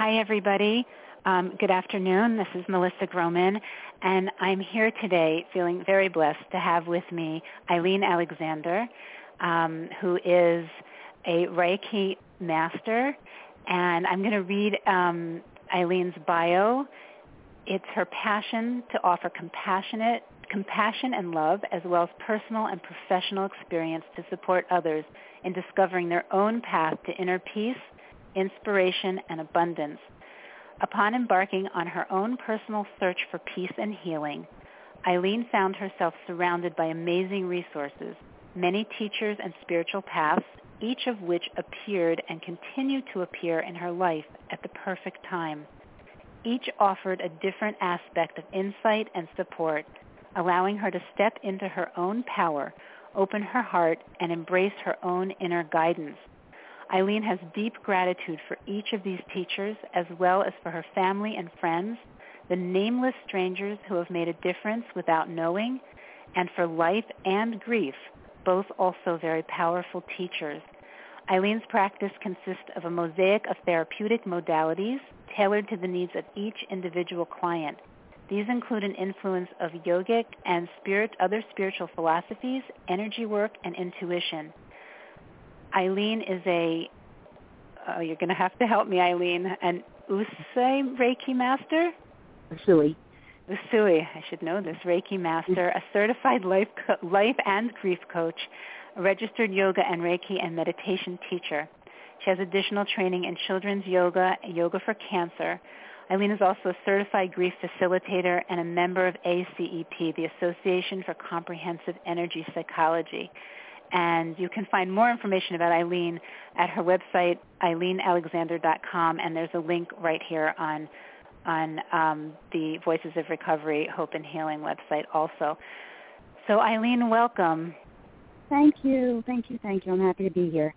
Hi, everybody. Um, good afternoon. This is Melissa Groman, and I'm here today feeling very blessed to have with me Eileen Alexander, um, who is a Reiki master. And I'm going to read um, Eileen's bio. It's her passion to offer compassionate, compassion and love, as well as personal and professional experience to support others in discovering their own path to inner peace, inspiration, and abundance. Upon embarking on her own personal search for peace and healing, Eileen found herself surrounded by amazing resources, many teachers and spiritual paths, each of which appeared and continued to appear in her life at the perfect time. Each offered a different aspect of insight and support, allowing her to step into her own power, open her heart, and embrace her own inner guidance. Eileen has deep gratitude for each of these teachers as well as for her family and friends, the nameless strangers who have made a difference without knowing, and for life and grief, both also very powerful teachers. Eileen's practice consists of a mosaic of therapeutic modalities tailored to the needs of each individual client. These include an influence of yogic and spirit, other spiritual philosophies, energy work, and intuition. Eileen is a, oh, you're going to have to help me, Eileen, an Usui Reiki master? Usui. Usui, I should know this, Reiki master, a certified life, co- life and grief coach, a registered yoga and Reiki and meditation teacher. She has additional training in children's yoga, yoga for cancer. Eileen is also a certified grief facilitator and a member of ACEP, the Association for Comprehensive Energy Psychology. And you can find more information about Eileen at her website, eileenalexander.com, and there's a link right here on on um, the Voices of Recovery Hope and Healing website also. So Eileen, welcome. Thank you, thank you, thank you. I'm happy to be here.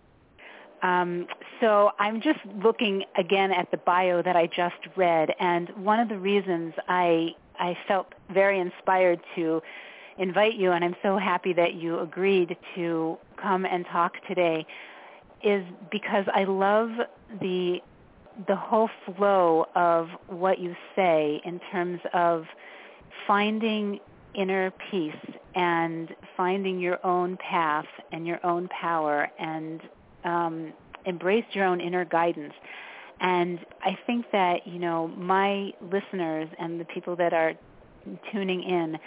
Um, so I'm just looking again at the bio that I just read, and one of the reasons I I felt very inspired to invite you, and I'm so happy that you agreed to come and talk today, is because I love the the whole flow of what you say in terms of finding inner peace and finding your own path and your own power and um, embrace your own inner guidance. And I think that, you know, my listeners and the people that are tuning in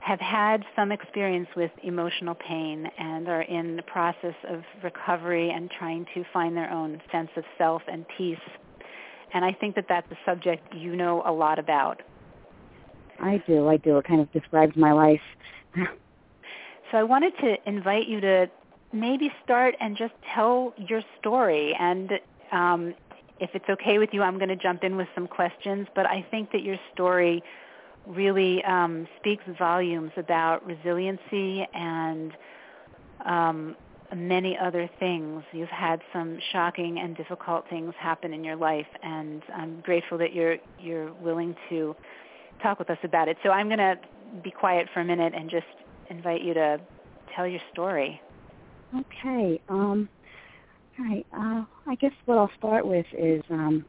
have had some experience with emotional pain and are in the process of recovery and trying to find their own sense of self and peace. And I think that that's a subject you know a lot about. I do, I do. It kind of describes my life. so I wanted to invite you to maybe start and just tell your story. And um, if it's okay with you, I'm going to jump in with some questions. But I think that your story really um, speaks volumes about resiliency and um, many other things. You've had some shocking and difficult things happen in your life, and I'm grateful that you're you're willing to talk with us about it. So I'm going to be quiet for a minute and just invite you to tell your story. Okay. Um, all right. Uh, I guess what I'll start with is um,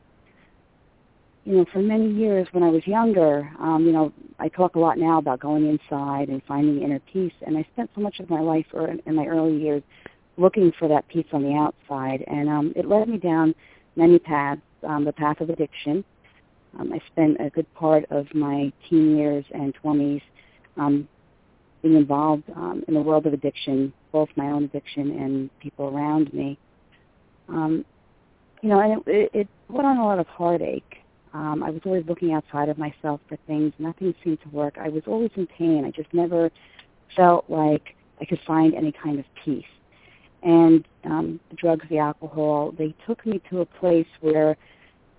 you know, for many years when I was younger, um, you know, I talk a lot now about going inside and finding inner peace, and I spent so much of my life or in my early years looking for that peace on the outside, and um, it led me down many paths, um, the path of addiction. Um, I spent a good part of my teen years and 20s um, being involved um, in the world of addiction, both my own addiction and people around me. Um, you know, and it, it, it brought on a lot of heartache um, I was always looking outside of myself for things. Nothing seemed to work. I was always in pain. I just never felt like I could find any kind of peace. And um, the drugs, the alcohol, they took me to a place where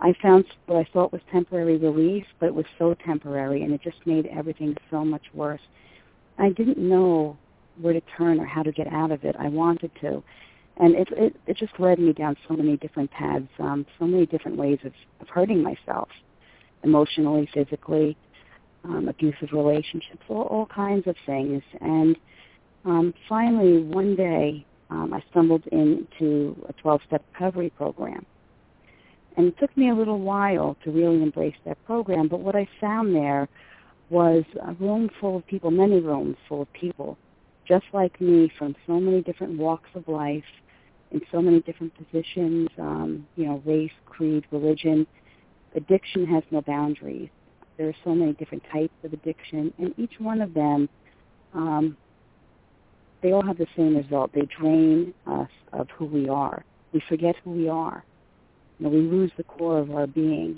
I found what I thought was temporary relief, but it was so temporary, and it just made everything so much worse. I didn't know where to turn or how to get out of it. I wanted to and it, it it just led me down so many different paths, um, so many different ways of, of hurting myself, emotionally, physically, um, abusive relationships, all, all kinds of things. And um, finally, one day, um, I stumbled into a 12-step recovery program, And it took me a little while to really embrace that program, but what I found there was a room full of people, many rooms full of people, just like me from so many different walks of life, in so many different positions, um, you know, race, creed, religion. Addiction has no boundaries. There are so many different types of addiction, and each one of them, um, they all have the same result. They drain us of who we are. We forget who we are. You know, we lose the core of our being.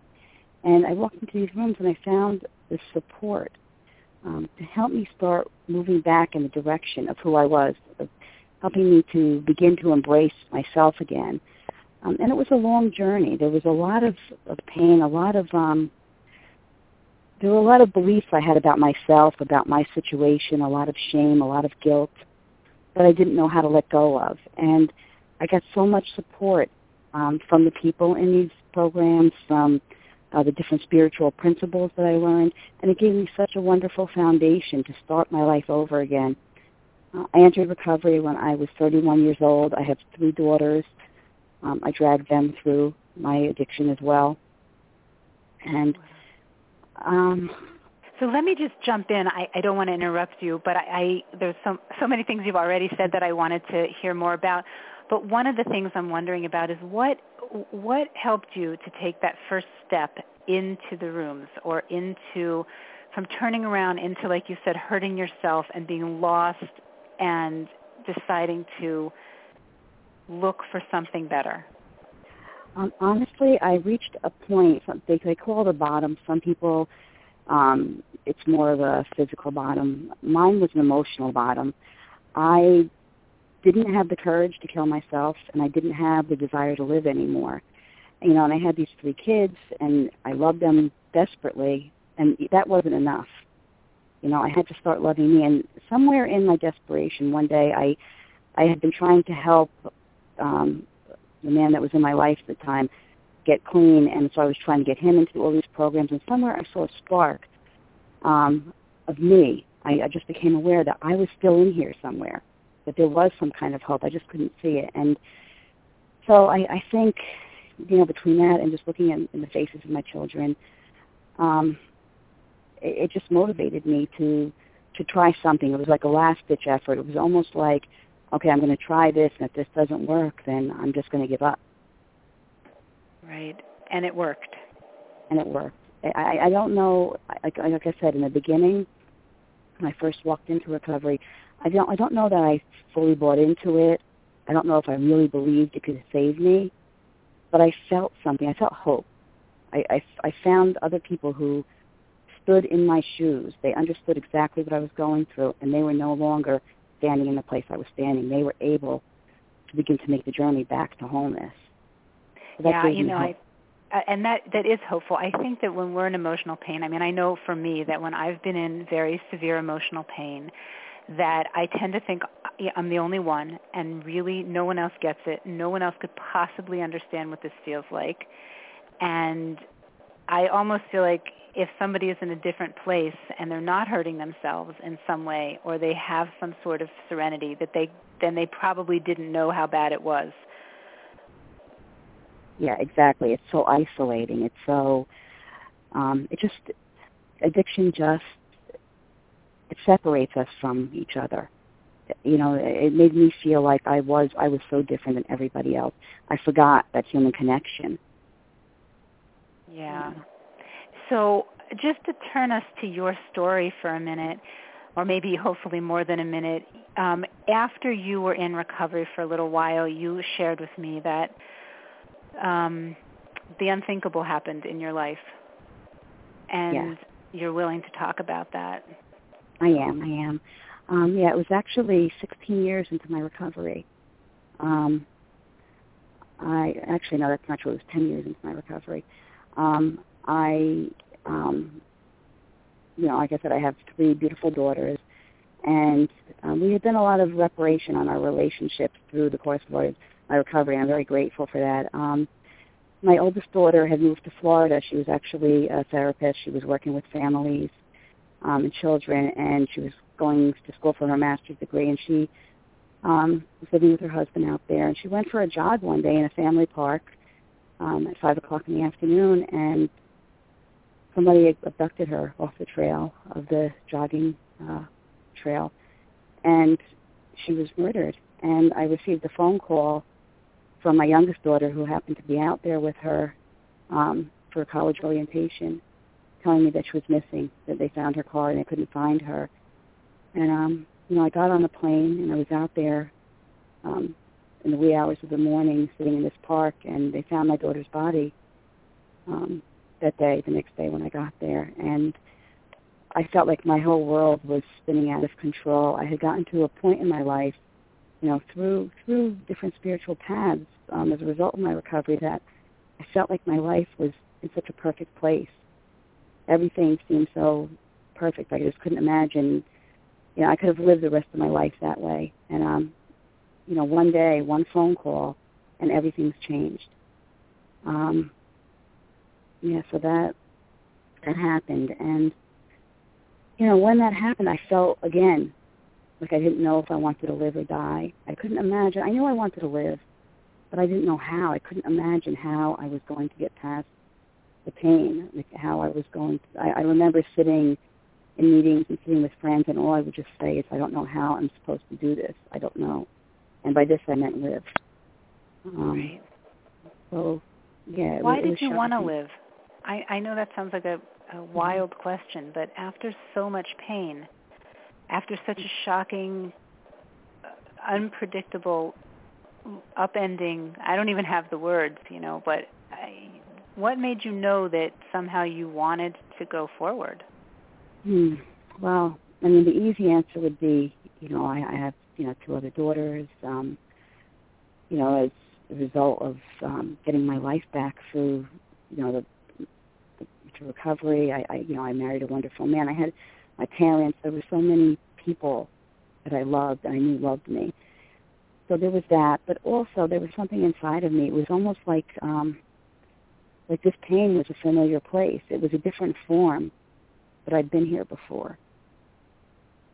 And I walked into these rooms and I found the support um, to help me start moving back in the direction of who I was, of helping me to begin to embrace myself again. Um, and it was a long journey. There was a lot of, of pain, a lot of um, there were a lot of beliefs I had about myself, about my situation, a lot of shame, a lot of guilt that I didn't know how to let go of. And I got so much support um, from the people in these programs, from uh, the different spiritual principles that I learned, and it gave me such a wonderful foundation to start my life over again. Uh, I entered recovery when I was 31 years old. I have three daughters. Um, I dragged them through my addiction as well. And um, so let me just jump in. I, I don't want to interrupt you, but I, I there's so so many things you've already said that I wanted to hear more about. But one of the things I'm wondering about is what what helped you to take that first step into the rooms or into from turning around into like you said hurting yourself and being lost and deciding to look for something better. Um, honestly, I reached a point. They, they call the bottom. Some people, um, it's more of a physical bottom. Mine was an emotional bottom. I didn't have the courage to kill myself, and I didn't have the desire to live anymore. You know, and I had these three kids, and I loved them desperately, and that wasn't enough. You know, I had to start loving me, and somewhere in my desperation, one day I, I had been trying to help um, the man that was in my life at the time get clean, and so I was trying to get him into all these programs, and somewhere I saw a spark um, of me. I, I just became aware that I was still in here somewhere that there was some kind of hope. I just couldn't see it. And so I, I think, you know, between that and just looking in, in the faces of my children, um, it, it just motivated me to to try something. It was like a last ditch effort. It was almost like, okay, I'm going to try this, and if this doesn't work, then I'm just going to give up. Right, and it worked. And it worked. I, I don't know. Like, like I said in the beginning, when I first walked into recovery, I don't I don't know that I fully bought into it. I don't know if I really believed it could save me, but I felt something. I felt hope. I, I, I found other people who stood in my shoes. They understood exactly what I was going through, and they were no longer standing in the place I was standing. They were able to begin to make the journey back to wholeness. So yeah, you know, I, uh, and that that is hopeful. I think that when we're in emotional pain, I mean, I know for me that when I've been in very severe emotional pain, that I tend to think I'm the only one and really no one else gets it. No one else could possibly understand what this feels like. And I almost feel like if somebody is in a different place and they're not hurting themselves in some way or they have some sort of serenity that they then they probably didn't know how bad it was. Yeah, exactly. It's so isolating. It's so um it just addiction just it separates us from each other. You know, it made me feel like I was I was so different than everybody else. I forgot that human connection. Yeah. So just to turn us to your story for a minute, or maybe hopefully more than a minute, um, after you were in recovery for a little while, you shared with me that um, the unthinkable happened in your life, and yeah. you're willing to talk about that. I am. I am. Um, yeah, it was actually 16 years into my recovery. Um, I actually no, that's not true. It was 10 years into my recovery. Um, I, um, you know, like I said, I have three beautiful daughters, and um, we had done a lot of reparation on our relationship through the course of our, my recovery. I'm very grateful for that. Um, my oldest daughter had moved to Florida. She was actually a therapist. She was working with families um, and children, and she was going to school for her master's degree, and she um, was living with her husband out there. And she went for a jog one day in a family park, um, at five o'clock in the afternoon, and somebody abducted her off the trail of the jogging uh, trail, and she was murdered. And I received a phone call from my youngest daughter, who happened to be out there with her um, for college orientation, telling me that she was missing, that they found her car and they couldn't find her. And um, you know, I got on the plane and I was out there um, in the wee hours of the morning, sitting in this park, and they found my daughter's body um, that day, the next day when I got there, and I felt like my whole world was spinning out of control. I had gotten to a point in my life, you know, through through different spiritual paths, um, as a result of my recovery, that I felt like my life was in such a perfect place. Everything seemed so perfect. I just couldn't imagine. You know, I could have lived the rest of my life that way. And um, you know, one day, one phone call, and everything's changed. Um, yeah, so that that happened, and you know, when that happened, I felt again like I didn't know if I wanted to live or die. I couldn't imagine. I knew I wanted to live, but I didn't know how. I couldn't imagine how I was going to get past the pain, like how I was going. To, I, I remember sitting in meetings and sitting with friends, and all I would just say is, "I don't know how I'm supposed to do this. I don't know." And by this, I meant live. Um, right. So, yeah. Why it, did it you want to live? I, I know that sounds like a, a wild question, but after so much pain, after such a shocking, uh, unpredictable, upending, I don't even have the words, you know, but I, what made you know that somehow you wanted to go forward? Hmm. Well, I mean, the easy answer would be, you know, I, I have, you know, two other daughters. Um, you know, as a result of um, getting my life back through, you know, the to recovery. I, I, you know, I married a wonderful man. I had my parents. There were so many people that I loved and I knew loved me. So there was that, but also there was something inside of me. It was almost like, um, like this pain was a familiar place. It was a different form, but I'd been here before,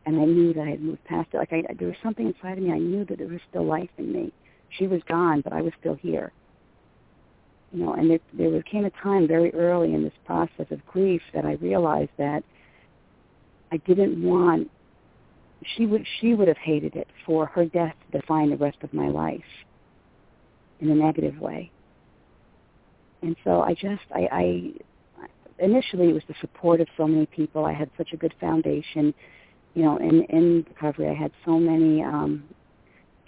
and I knew that I had moved past it. Like I, there was something inside of me. I knew that there was still life in me. She was gone, but I was still here you know, and there, there came a time very early in this process of grief that I realized that I didn't want. She would she would have hated it for her death to define the rest of my life in a negative way. And so I just I, I initially it was the support of so many people. I had such a good foundation, you know, in in recovery. I had so many um,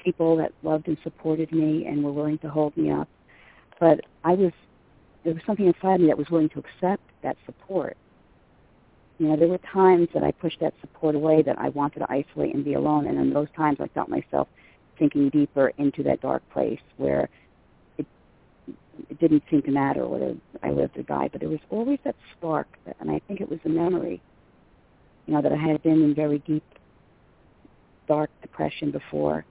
people that loved and supported me and were willing to hold me up but I was there was something inside me that was willing to accept that support. You know, there were times that I pushed that support away that I wanted to isolate and be alone, and in those times I felt myself sinking deeper into that dark place where it it didn't seem to matter whether I lived or died, but there was always that spark, and I think it was a memory, you know, that I had been in very deep, dark depression before,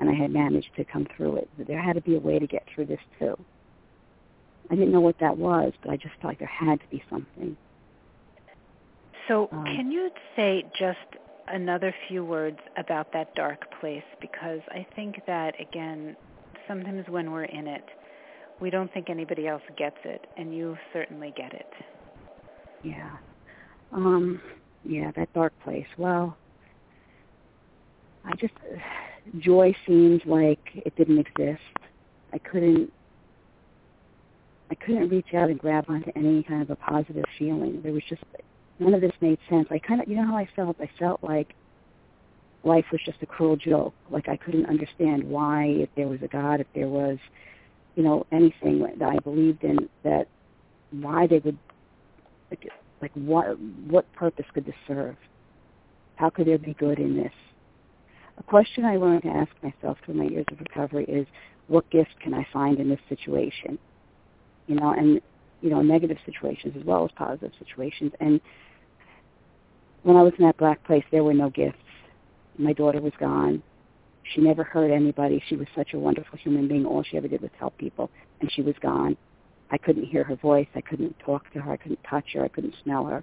and I had managed to come through it. But there had to be a way to get through this too. I didn't know what that was, but I just felt like there had to be something. So um, can you say just another few words about that dark place? Because I think that, again, sometimes when we're in it, we don't think anybody else gets it, and you certainly get it. Yeah. Um, yeah, that dark place. Well, I just joy seemed like it didn't exist. I couldn't I couldn't reach out and grab onto any kind of a positive feeling. There was just none of this made sense. I kind of you know how I felt? I felt like life was just a cruel joke. Like I couldn't understand why if there was a God, if there was, you know, anything that I believed in that why they would like, like what what purpose could this serve? How could there be good in this? A question I learned to ask myself through my years of recovery is, what gift can I find in this situation? You know, and you know, negative situations as well as positive situations. And when I was in that black place, there were no gifts. My daughter was gone. She never hurt anybody. She was such a wonderful human being. All she ever did was help people, and she was gone. I couldn't hear her voice. I couldn't talk to her. I couldn't touch her. I couldn't smell her.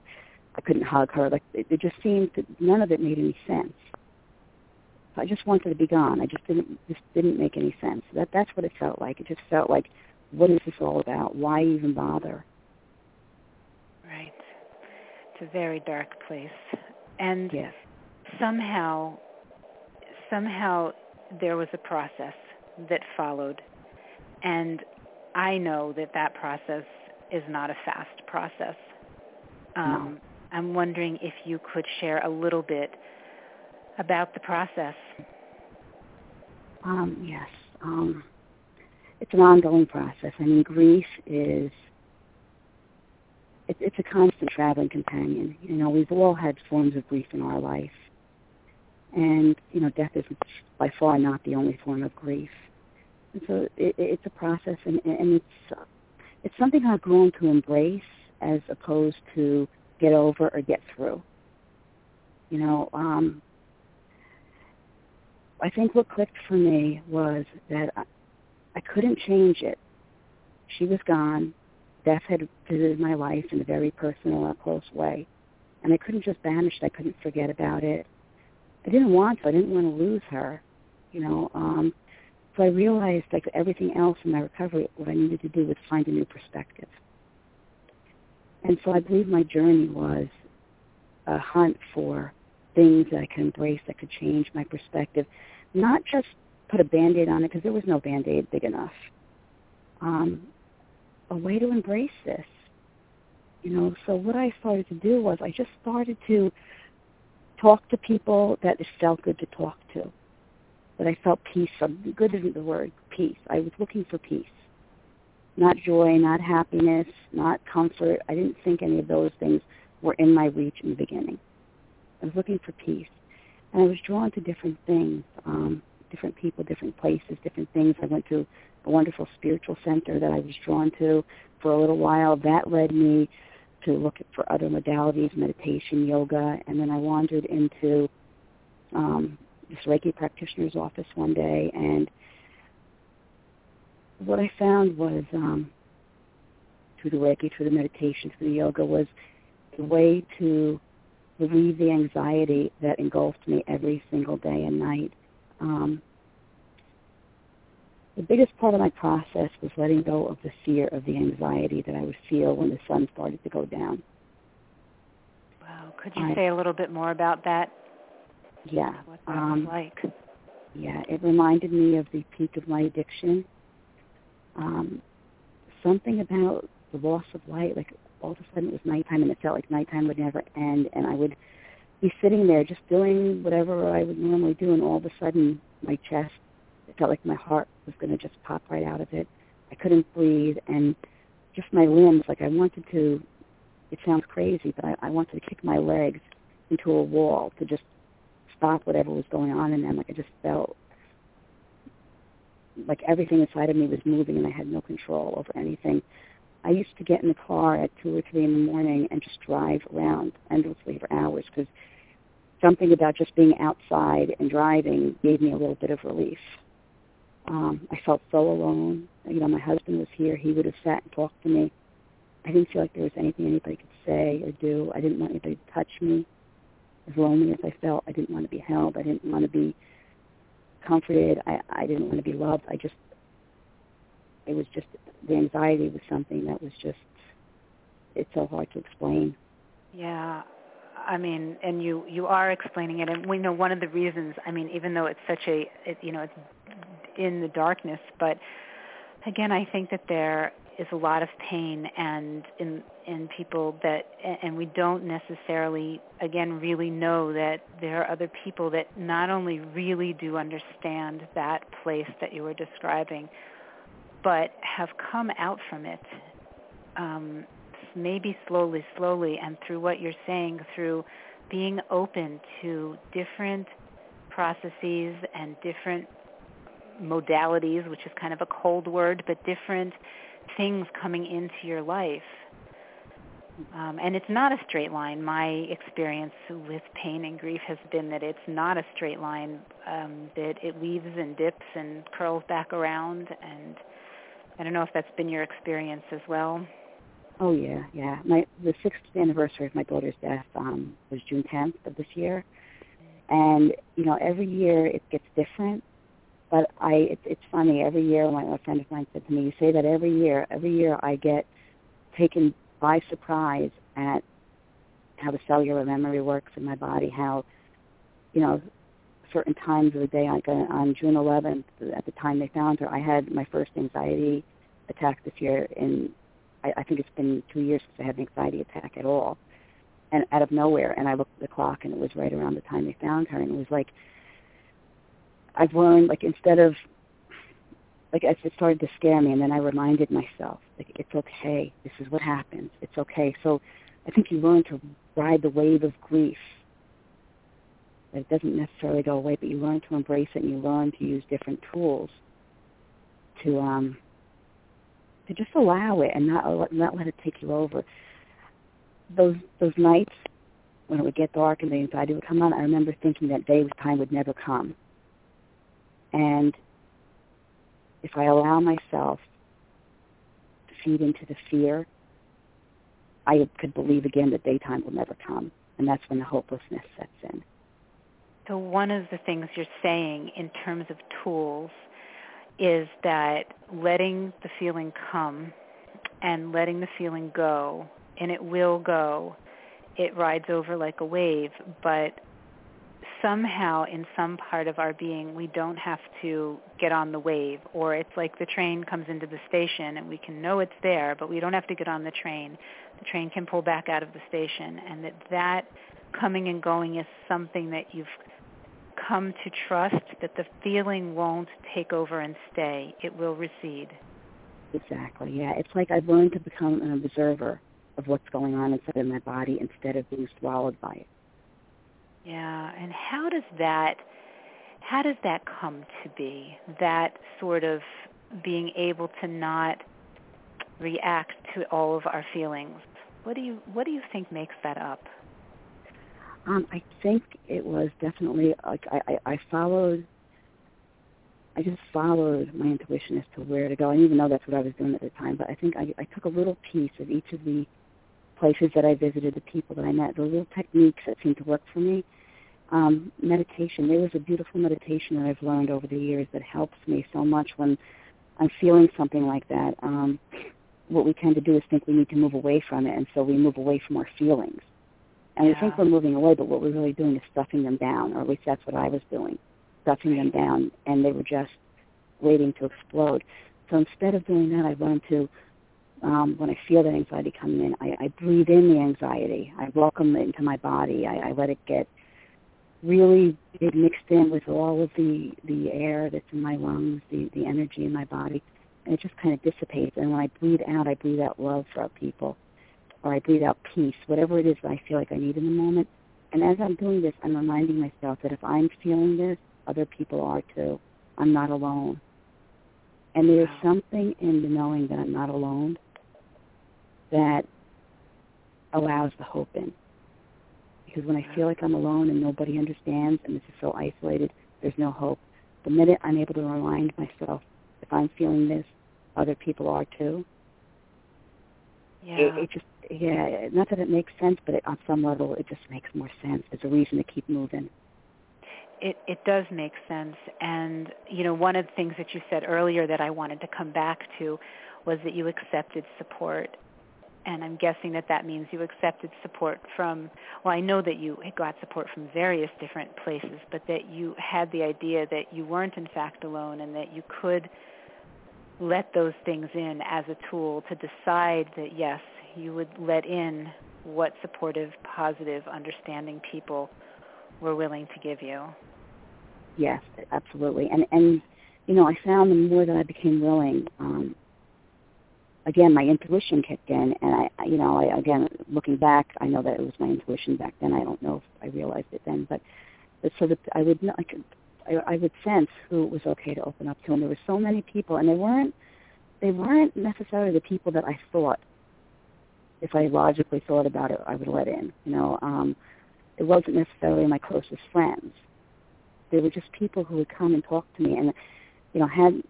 I couldn't hug her. Like it, it just seemed that none of it made any sense. I just wanted to be gone. I just didn't just didn't make any sense. That that's what it felt like. It just felt like what is this all about? Why even bother? Right. It's a very dark place. And yes. somehow, somehow there was a process that followed. And I know that that process is not a fast process. Um, no. I'm wondering if you could share a little bit about the process. Um, yes. Um, it's an ongoing process. I mean, grief is it, it's a constant traveling companion. You know, we've all had forms of grief in our life, and you know, death is by far not the only form of grief. And so it, it's a process, and, and it's it's something I've grown to embrace as opposed to get over or get through. You know, um, I think what clicked for me was that I, I couldn't change it. She was gone. Death had visited my life in a very personal and close way. And I couldn't just banish it. I couldn't forget about it. I didn't want to. I didn't want to lose her. You know, um, so I realized, like everything else in my recovery, what I needed to do was find a new perspective. And so I believe my journey was a hunt for things that I could embrace that could change my perspective. Not just put a Band-Aid on it, because there was no Band-Aid big enough. Um, a way to embrace this. You know, so what I started to do was I just started to talk to people that it felt good to talk to. That I felt peace. Good isn't the word, peace. I was looking for peace not joy, not happiness, not comfort. I didn't think any of those things were in my reach in the beginning. I was looking for peace. And I was drawn to different things, um, different people, different places, different things. I went to a wonderful spiritual center that I was drawn to for a little while. That led me to look for other modalities, meditation, yoga, and then I wandered into um, this Reiki practitioner's office one day, and what I found was um, through the Reiki, through the meditation, through the yoga, was a way to relieve the anxiety that engulfed me every single day and night. Um, the biggest part of my process was letting go of the fear of the anxiety that I would feel when the sun started to go down. Wow. Could you I, say a little bit more about that? Yeah. What that um, was like? Yeah, it reminded me of the peak of my addiction um, something about the loss of light, like all of a sudden it was nighttime and it felt like nighttime would never end and I would be sitting there just doing whatever I would normally do and all of a sudden my chest, it felt like my heart was going to just pop right out of it. I couldn't breathe and just my limbs, like I wanted to, it sounds crazy, but I, I wanted to kick my legs into a wall to just stop whatever was going on in them. Like I just felt like everything inside of me was moving and I had no control over anything. I used to get in the car at 2 or 3 in the morning and just drive around endlessly for hours because something about just being outside and driving gave me a little bit of relief. Um, I felt so alone. You know, my husband was here. He would have sat and talked to me. I didn't feel like there was anything anybody could say or do. I didn't want anybody to touch me. As lonely as I felt, I didn't want to be held. I didn't want to be comforted. I, I didn't want to be loved. I just, it was just, the anxiety was something that was just, it's so hard to explain. Yeah. I mean, and you you are explaining it, and we know one of the reasons. I mean, even though it's such a, it, you know, it's in the darkness, but again, I think that there is a lot of pain and in in people that and we don't necessarily again really know that there are other people that not only really do understand that place that you were describing but have come out from it um, maybe slowly slowly and through what you're saying through being open to different processes and different modalities which is kind of a cold word but different things coming into your life. Um, and it's not a straight line. My experience with pain and grief has been that it's not a straight line, um, that it weaves and dips and curls back around. And I don't know if that's been your experience as well. Oh yeah, yeah. My the sixth anniversary of my daughter's death um, was June 10th of this year, and you know every year it gets different But I, it, it's funny. Every year, my a friend of mine said to me, "You say that every year. Every year, I get taken by surprise at how the cellular memory works in my body. How, you know, certain times of the day, like uh, on June 11th, at the time they found her, I had my first anxiety attack this year. In I, I think it's been two years since I had an anxiety attack at all, and out of nowhere. And I looked at the clock, and it was right around the time they found her, and it was like I've learned like instead of like it started to scare me and then I reminded myself, like it's okay. This is what happens. It's okay. So I think you learn to ride the wave of grief. That it doesn't necessarily go away, but you learn to embrace it and you learn to use different tools to um to just allow it and not not let it take you over. Those those nights when it would get dark and the anxiety would come on, I remember thinking that day time would never come and if I allow myself to feed into the fear, I could believe again that daytime will never come. And that's when the hopelessness sets in. So one of the things you're saying in terms of tools is that letting the feeling come and letting the feeling go, and it will go, it rides over like a wave, but somehow in some part of our being we don't have to get on the wave or it's like the train comes into the station and we can know it's there but we don't have to get on the train. The train can pull back out of the station and that that coming and going is something that you've come to trust that the feeling won't take over and stay it will recede exactly yeah it's like i've learned to become an observer of what's going on inside of my body instead of being swallowed by it yeah, and how does that how does that come to be? That sort of being able to not react to all of our feelings. What do you what do you think makes that up? Um, I think it was definitely like I, I, I followed I just followed my intuition as to where to go. I didn't even know that's what I was doing at the time, but I think I, I took a little piece of each of the places that I visited, the people that I met, the little techniques that seemed to work for me, um, meditation. There was a beautiful meditation that I've learned over the years that helps me so much when I'm feeling something like that. Um, what we tend to do is think we need to move away from it, and so we move away from our feelings. And yeah. we think we're moving away, but what we're really doing is stuffing them down, or at least that's what I was doing, stuffing them down, and they were just waiting to explode. So instead of doing that, I learned to, um, when I feel that anxiety coming in, I, I breathe in the anxiety. I welcome it into my body. I, I let it get really get mixed in with all of the the air that's in my lungs, the the energy in my body, and it just kind of dissipates. And when I breathe out, I breathe out love for our people, or I breathe out peace, whatever it is that I feel like I need in the moment. And as I'm doing this, I'm reminding myself that if I'm feeling this, other people are too. I'm not alone. And there's something in the knowing that I'm not alone that allows the hope in because when I feel like I'm alone and nobody understands and this is so isolated, there's no hope. The minute I'm able to remind myself, if I'm feeling this, other people are too. Yeah. It, it just, yeah, not that it makes sense, but it, on some level, it just makes more sense. There's a reason to keep moving. It it does make sense, and you know, one of the things that you said earlier that I wanted to come back to was that you accepted support and I'm guessing that that means you accepted support from, well, I know that you got support from various different places, but that you had the idea that you weren't in fact alone and that you could let those things in as a tool to decide that, yes, you would let in what supportive, positive, understanding people were willing to give you. Yes, absolutely. And, and you know, I found the more that I became willing, um, again, my intuition kicked in, and I, you know, I, again, looking back, I know that it was my intuition back then. I don't know if I realized it then, but, but so that I would, I could, I, I would sense who it was okay to open up to, and there were so many people, and they weren't, they weren't necessarily the people that I thought, if I logically thought about it, I would let in. You know, um, it wasn't necessarily my closest friends. They were just people who would come and talk to me, and you know, had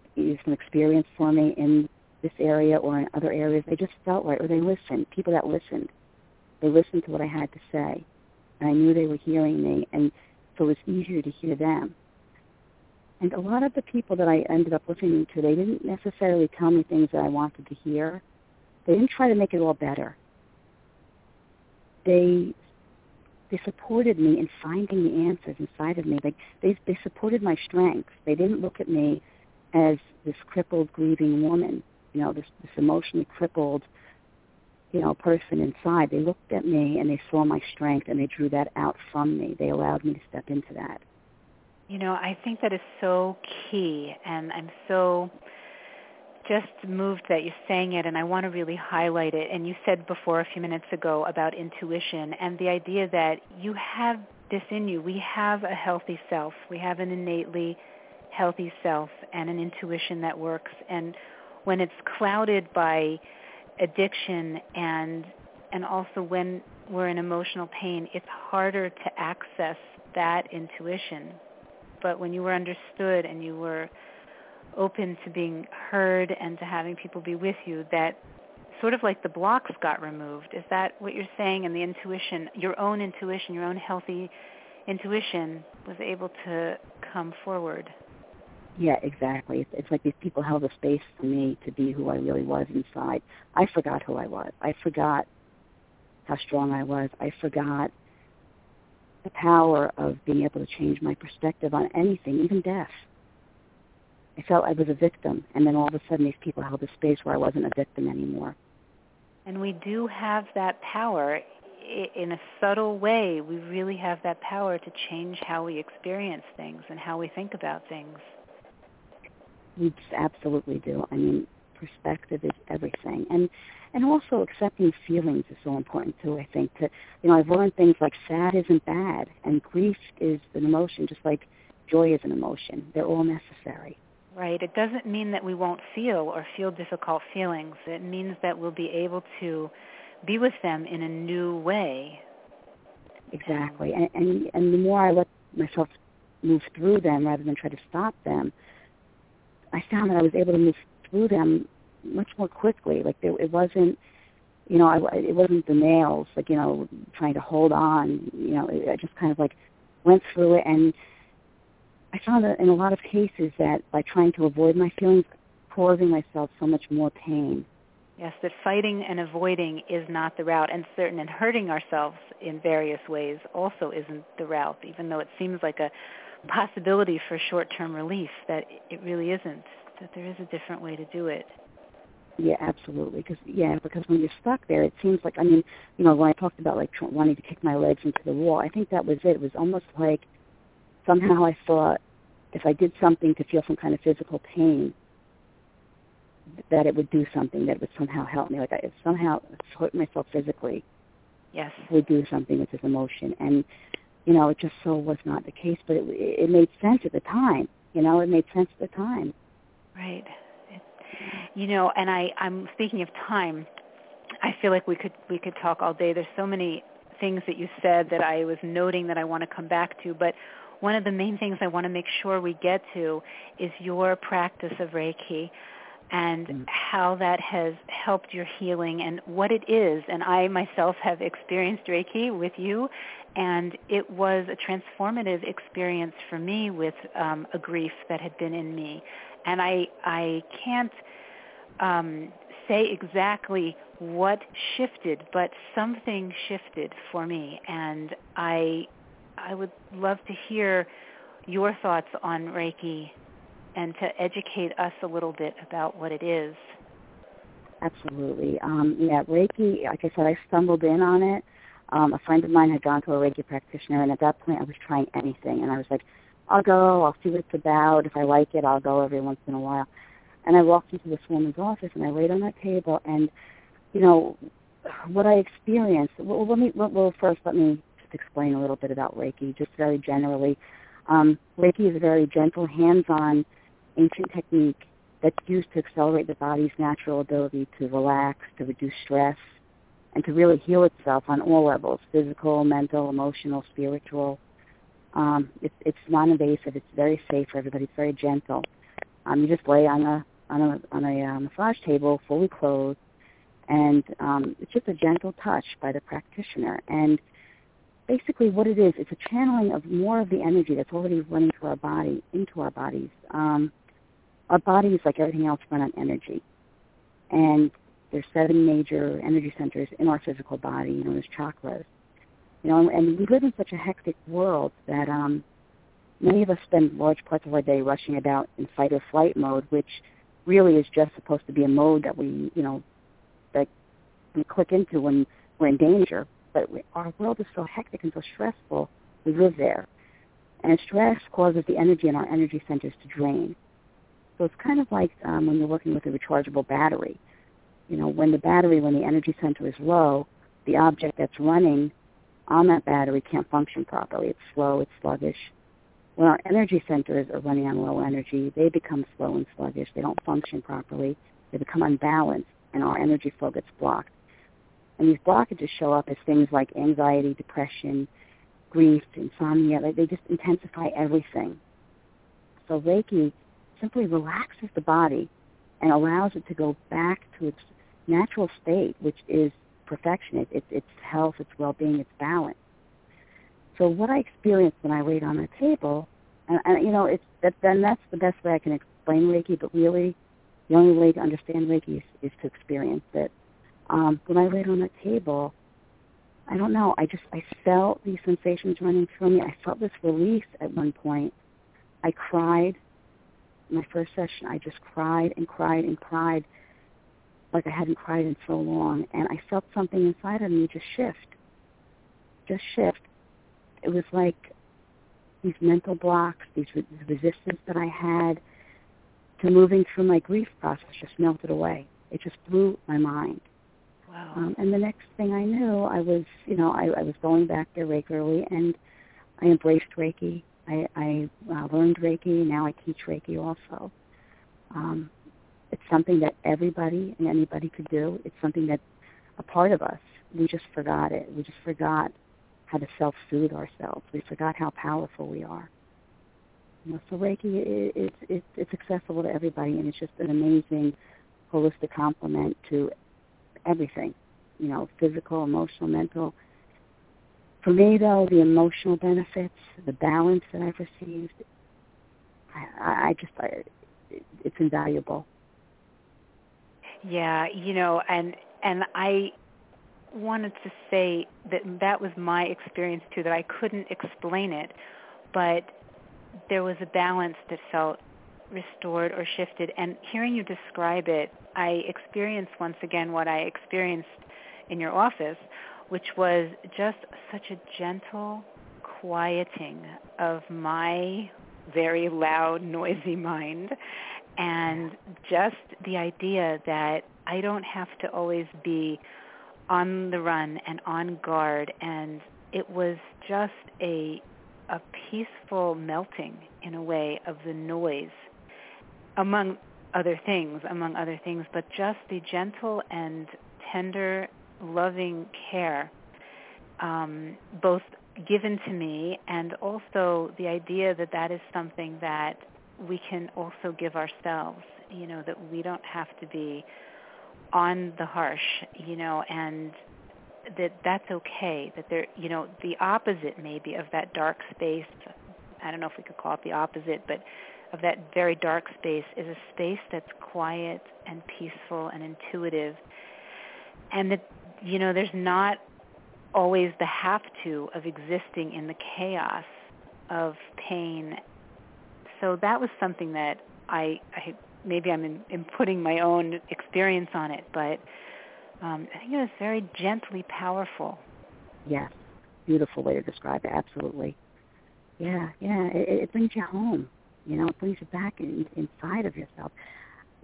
some experience for me in this area or in other areas. They just felt right, or they listened. People that listened, they listened to what I had to say, and I knew they were hearing me, and so it was easier to hear them. And a lot of the people that I ended up listening to, they didn't necessarily tell me things that I wanted to hear. They didn't try to make it all better. They they supported me in finding the answers inside of me. They they they supported my strengths. They didn't look at me as this crippled, grieving woman, you know, this this emotionally crippled, you know, person inside. They looked at me and they saw my strength and they drew that out from me. They allowed me to step into that. You know, I think that is so key and I'm so just moved that you're saying it and I want to really highlight it. And you said before a few minutes ago about intuition and the idea that you have this in you. We have a healthy self. We have an innately healthy self and an intuition that works. And when it's clouded by addiction and and also when we're in emotional pain, it's harder to access that intuition. But when you were understood and you were open to being heard and to having people be with you, that sort of like the blocks got removed. Is that what you're saying? And the intuition, your own intuition, your own healthy intuition was able to come forward. Yeah, exactly. It's, it's like these people held a space for me to be who I really was inside. I forgot who I was. I forgot how strong I was. I forgot the power of being able to change my perspective on anything, even death. I felt I was a victim, and then all of a sudden these people held a space where I wasn't a victim anymore. And we do have that power in a subtle way. We really have that power to change how we experience things and how we think about things. We just absolutely do. I mean, perspective is everything, and and also accepting feelings is so important too. I think to you know I've learned things like sad isn't bad, and grief is an emotion, just like joy is an emotion. They're all necessary. Right. It doesn't mean that we won't feel or feel difficult feelings. It means that we'll be able to be with them in a new way. Exactly. And and, and the more I let myself move through them rather than try to stop them, I found that I was able to move through them much more quickly. Like there, it wasn't, you know, I, it wasn't the nails, like you know, trying to hold on. You know, I just kind of like went through it, and I found that in a lot of cases that by trying to avoid my feelings, causing myself so much more pain. Yes, that fighting and avoiding is not the route, and certain and hurting ourselves in various ways also isn't the route, even though it seems like a possibility for short-term relief, that it really isn't, that there is a different way to do it. Yeah, absolutely. Because yeah, because when you're stuck there, it seems like I mean, you know, when I talked about like wanting to kick my legs into the wall, I think that was it. It was almost like somehow I thought if I did something to feel some kind of physical pain, that it would do something that would somehow help me. Like I somehow hurt myself physically. Yes. Would do something with this emotion, and you know, it just so was not the case. But it, it made sense at the time. You know, it made sense at the time. Right. You know, and I, I'm speaking of time. I feel like we could we could talk all day. There's so many things that you said that I was noting that I want to come back to, but one of the main things I want to make sure we get to is your practice of Reiki and mm. how that has helped your healing and what it is. And I myself have experienced Reiki with you, and it was a transformative experience for me with um, a grief that had been in me. And I, I can't um, say exactly what shifted, but something shifted for me, and I I would love to hear your thoughts on Reiki and to educate us a little bit about what it is. Absolutely. Um, yeah, Reiki, like I said, I stumbled in on it. Um, a friend of mine had gone to a Reiki practitioner, and at that point I was trying anything. And I was like, I'll go, I'll see what it's about. If I like it, I'll go every once in a while. And I walked into this woman's office, and I laid on that table, and, you know, what I experienced, well, let me, well, first let me just explain a little bit about Reiki, just very generally. Um, Reiki is a very gentle, hands-on, ancient technique that's used to accelerate the body's natural ability to relax, to reduce stress, and to really heal itself on all levels, physical, mental, emotional, spiritual. Um, it's, it's non-invasive. It's very safe for everybody. It's very gentle. Um, you just lay on a on a on a uh, massage table, fully clothed, and um, it's just a gentle touch by the practitioner. And basically what it is, it's a channeling of more of the energy that's already running through our body into our bodies. Um, our bodies, like everything else, run on energy. And there's seven major energy centers in our physical body, you know, there's chakras. You know, and we live in such a hectic world that um, many of us spend large parts of our day rushing about in fight or flight mode, which really is just supposed to be a mode that we, you know, that we click into when we're in danger. But we, our world is so hectic and so stressful, we live there. And stress causes the energy in our energy centers to drain. So it's kind of like um, when you're working with a rechargeable battery. You know, when the battery, when the energy center is low, the object that's running on that battery can't function properly. It's slow, it's sluggish. When our energy centers are running on low energy, they become slow and sluggish. They don't function properly. They become unbalanced, and our energy flow gets blocked. And these blockages show up as things like anxiety, depression, grief, insomnia. They just intensify everything. So Reiki simply relaxes the body and allows it to go back to its natural state, which is perfection. It, it, it's health, it's well-being, it's balance. So what I experienced when I laid on the table, and, and you know, it's that, then that's the best way I can explain Reiki. But really, the only way to understand Reiki is, is to experience it. Um, when I laid on the table, I don't know. I just I felt these sensations running through me. I felt this release at one point. I cried. My first session, I just cried and cried and cried like I hadn't cried in so long. And I felt something inside of me just shift, just shift. It was like these mental blocks, these re- resistance that I had to moving through my grief process just melted away. It just blew my mind. Wow. Um, and the next thing I knew, I was, you know, I, I was going back there regularly, and I embraced Reiki. I, I uh, learned Reiki. Now I teach Reiki also. Um, it's something that everybody and anybody could do. It's something that's a part of us. We just forgot it. We just forgot how to self-soothe ourselves. We forgot how powerful we are. You know, so Reiki is it's, it's accessible to everybody, and it's just an amazing holistic complement to everything. You know, physical, emotional, mental. For me, though, the emotional benefits, the balance that I've received, I, I just, I, it's invaluable. Yeah, you know, and and I wanted to say that that was my experience too. That I couldn't explain it, but there was a balance that felt restored or shifted. And hearing you describe it, I experienced once again what I experienced in your office, which was just such a gentle quieting of my very loud, noisy mind and just the idea that I don't have to always be on the run and on guard. And it was just a a peaceful melting in a way of the noise among other things among other things. But just the gentle and tender loving care um, both given to me and also the idea that that is something that we can also give ourselves, you know, that we don't have to be on the harsh, you know, and that that's okay, that there, you know, the opposite maybe of that dark space, I don't know if we could call it the opposite, but of that very dark space is a space that's quiet and peaceful and intuitive. And that, you know, there's not always the have to of existing in the chaos of pain so that was something that I, I maybe I'm in, in putting my own experience on it, but um, I think it was very gently powerful. Yes, beautiful way to describe it. Absolutely. Yeah, yeah. It, it brings you home. You know, it brings you back in, inside of yourself.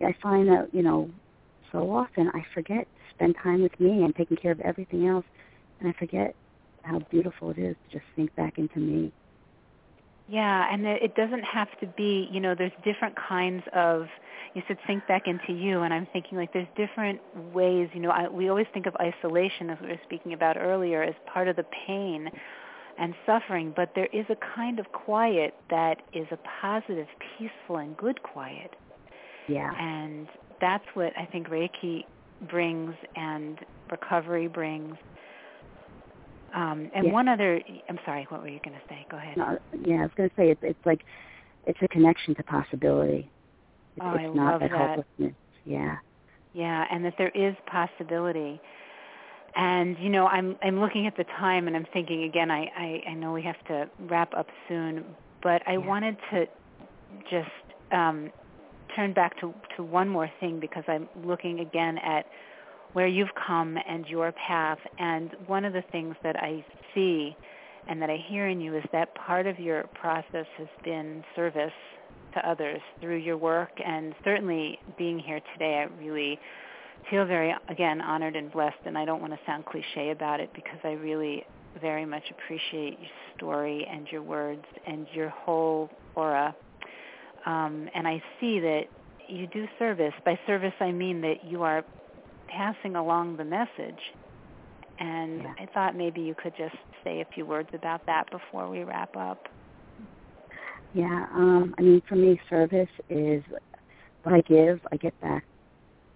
I find that you know, so often I forget to spend time with me and taking care of everything else, and I forget how beautiful it is to just sink back into me. Yeah, and it doesn't have to be, you know, there's different kinds of, you said sink back into you, and I'm thinking like there's different ways, you know, I, we always think of isolation, as we were speaking about earlier, as part of the pain and suffering, but there is a kind of quiet that is a positive, peaceful, and good quiet. Yeah. And that's what I think Reiki brings and recovery brings. Um, and Yeah. one other, I'm sorry, what were you going to say? Go ahead. No, yeah, I was going to say it's it's like it's a connection to possibility. It's, Oh, it's I not love that, that. hopelessness. Yeah. Yeah, and that there is possibility. And you know, I'm I'm looking at the time and I'm thinking again. I I, I know we have to wrap up soon, but I Yeah. wanted to just um, turn back to to one more thing because I'm looking again at where you've come and your path. And one of the things that I see and that I hear in you is that part of your process has been service to others through your work. And certainly being here today I really feel very again honored and blessed. And I don't want to sound cliche about it because I really very much appreciate your story and your words and your whole aura. Um, and I see that you do service. By service I mean that you are passing along the message and Yeah. I thought maybe you could just say a few words about that before we wrap up Yeah. Um, I mean, for me, service is what I give, I get back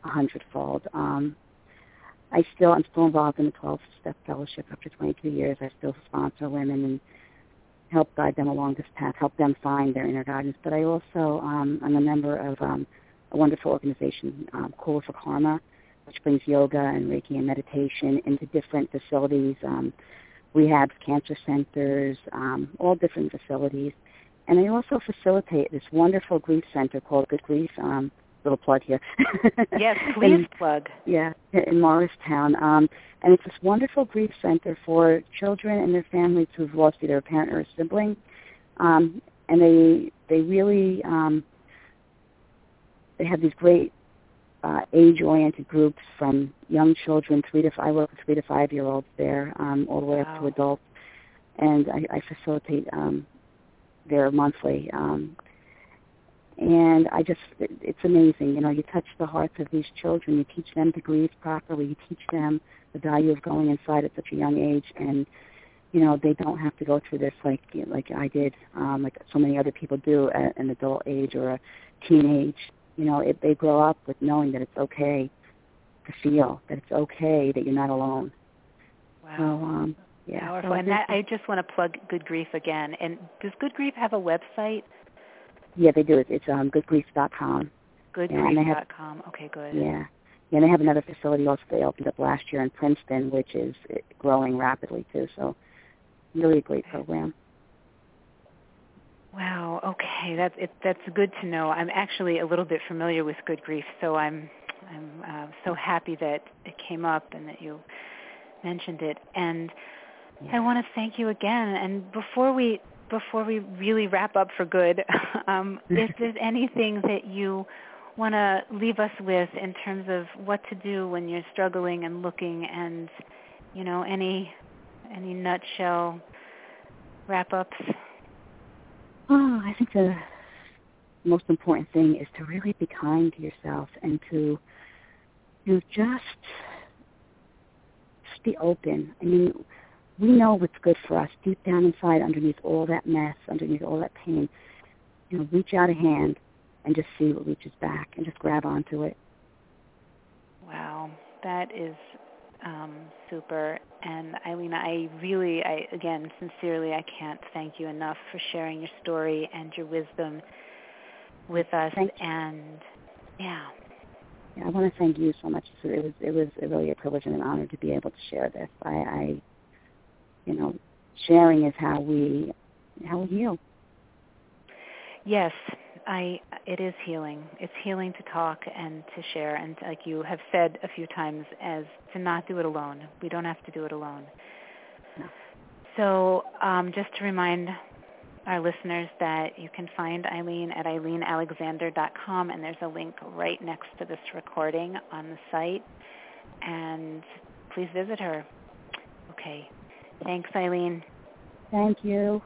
a hundredfold. Um, I still, I'm still involved in the 12-step fellowship after 22 years. I still sponsor women and help guide them along this path, help them find their inner guidance. But I also, um, I'm a member of um, a wonderful organization, um, Kula for Karma, which brings yoga and Reiki and meditation into different facilities, um, rehabs, cancer centers, um, all different facilities. And I also facilitate this wonderful grief center called Good Grief. Um, little plug here. yes please And, plug yeah, in Morristown. Um, and it's this wonderful grief center for children and their families who've lost either a parent or a sibling. Um, and they they really um, they have these great uh, age-oriented groups from young children, three to five, I work with three to five-year-olds there, um, all the way up Wow. to adults, and I, I facilitate um, there monthly. Um, and I just, it, it's amazing. You know, you touch the hearts of these children. You teach them to grieve properly. You teach them the value of going inside at such a young age, and you know they don't have to go through this like like I did, um, like so many other people do at an adult age or a teenage. You know, if they grow up with knowing that it's okay to feel, that it's okay that you're not alone. wow So, um, yeah. Powerful. So and that, I just want to plug Good Grief again. And does Good Grief have a website? yeah, they do it. It's um, goodgrief.com. Yeah, and they have- Goodgrief.com. Okay, good. Yeah. Yeah, and they have another facility also they opened up last year in Princeton, which is uh, growing rapidly too. So, really a great program. Wow. Okay, that's it, that's good to know. I'm actually a little bit familiar with Good Grief, so I'm I'm uh, so happy that it came up and that you mentioned it. And I want to thank you again. And before we before we really wrap up for good, um, if there's anything that you want to leave us with in terms of what to do when you're struggling and looking, and you know any any nutshell wrap ups. Oh, I think the most important thing is to really be kind to yourself and to you know, just just be open. I mean, we know what's good for us deep down inside, underneath all that mess, underneath all that pain. You know, reach out a hand and just see what reaches back, and just grab onto it. Wow, that is um, super. And Eileen, I really, I again, sincerely, I can't thank you enough for sharing your story and your wisdom with us. And yeah, Yeah, I want to thank you so much. It was it was really a privilege and an honor to be able to share this. I, I you know, sharing is how we how we heal. yes, I. It is healing. It's healing to talk and to share, and like you have said a few times, as to not do it alone. We don't have to do it alone. No. So, um, just to remind our listeners that you can find Eileen at eileenalexander.com, and there's a link right next to this recording on the site. And please visit her. Okay. Thanks, Eileen. Thank you.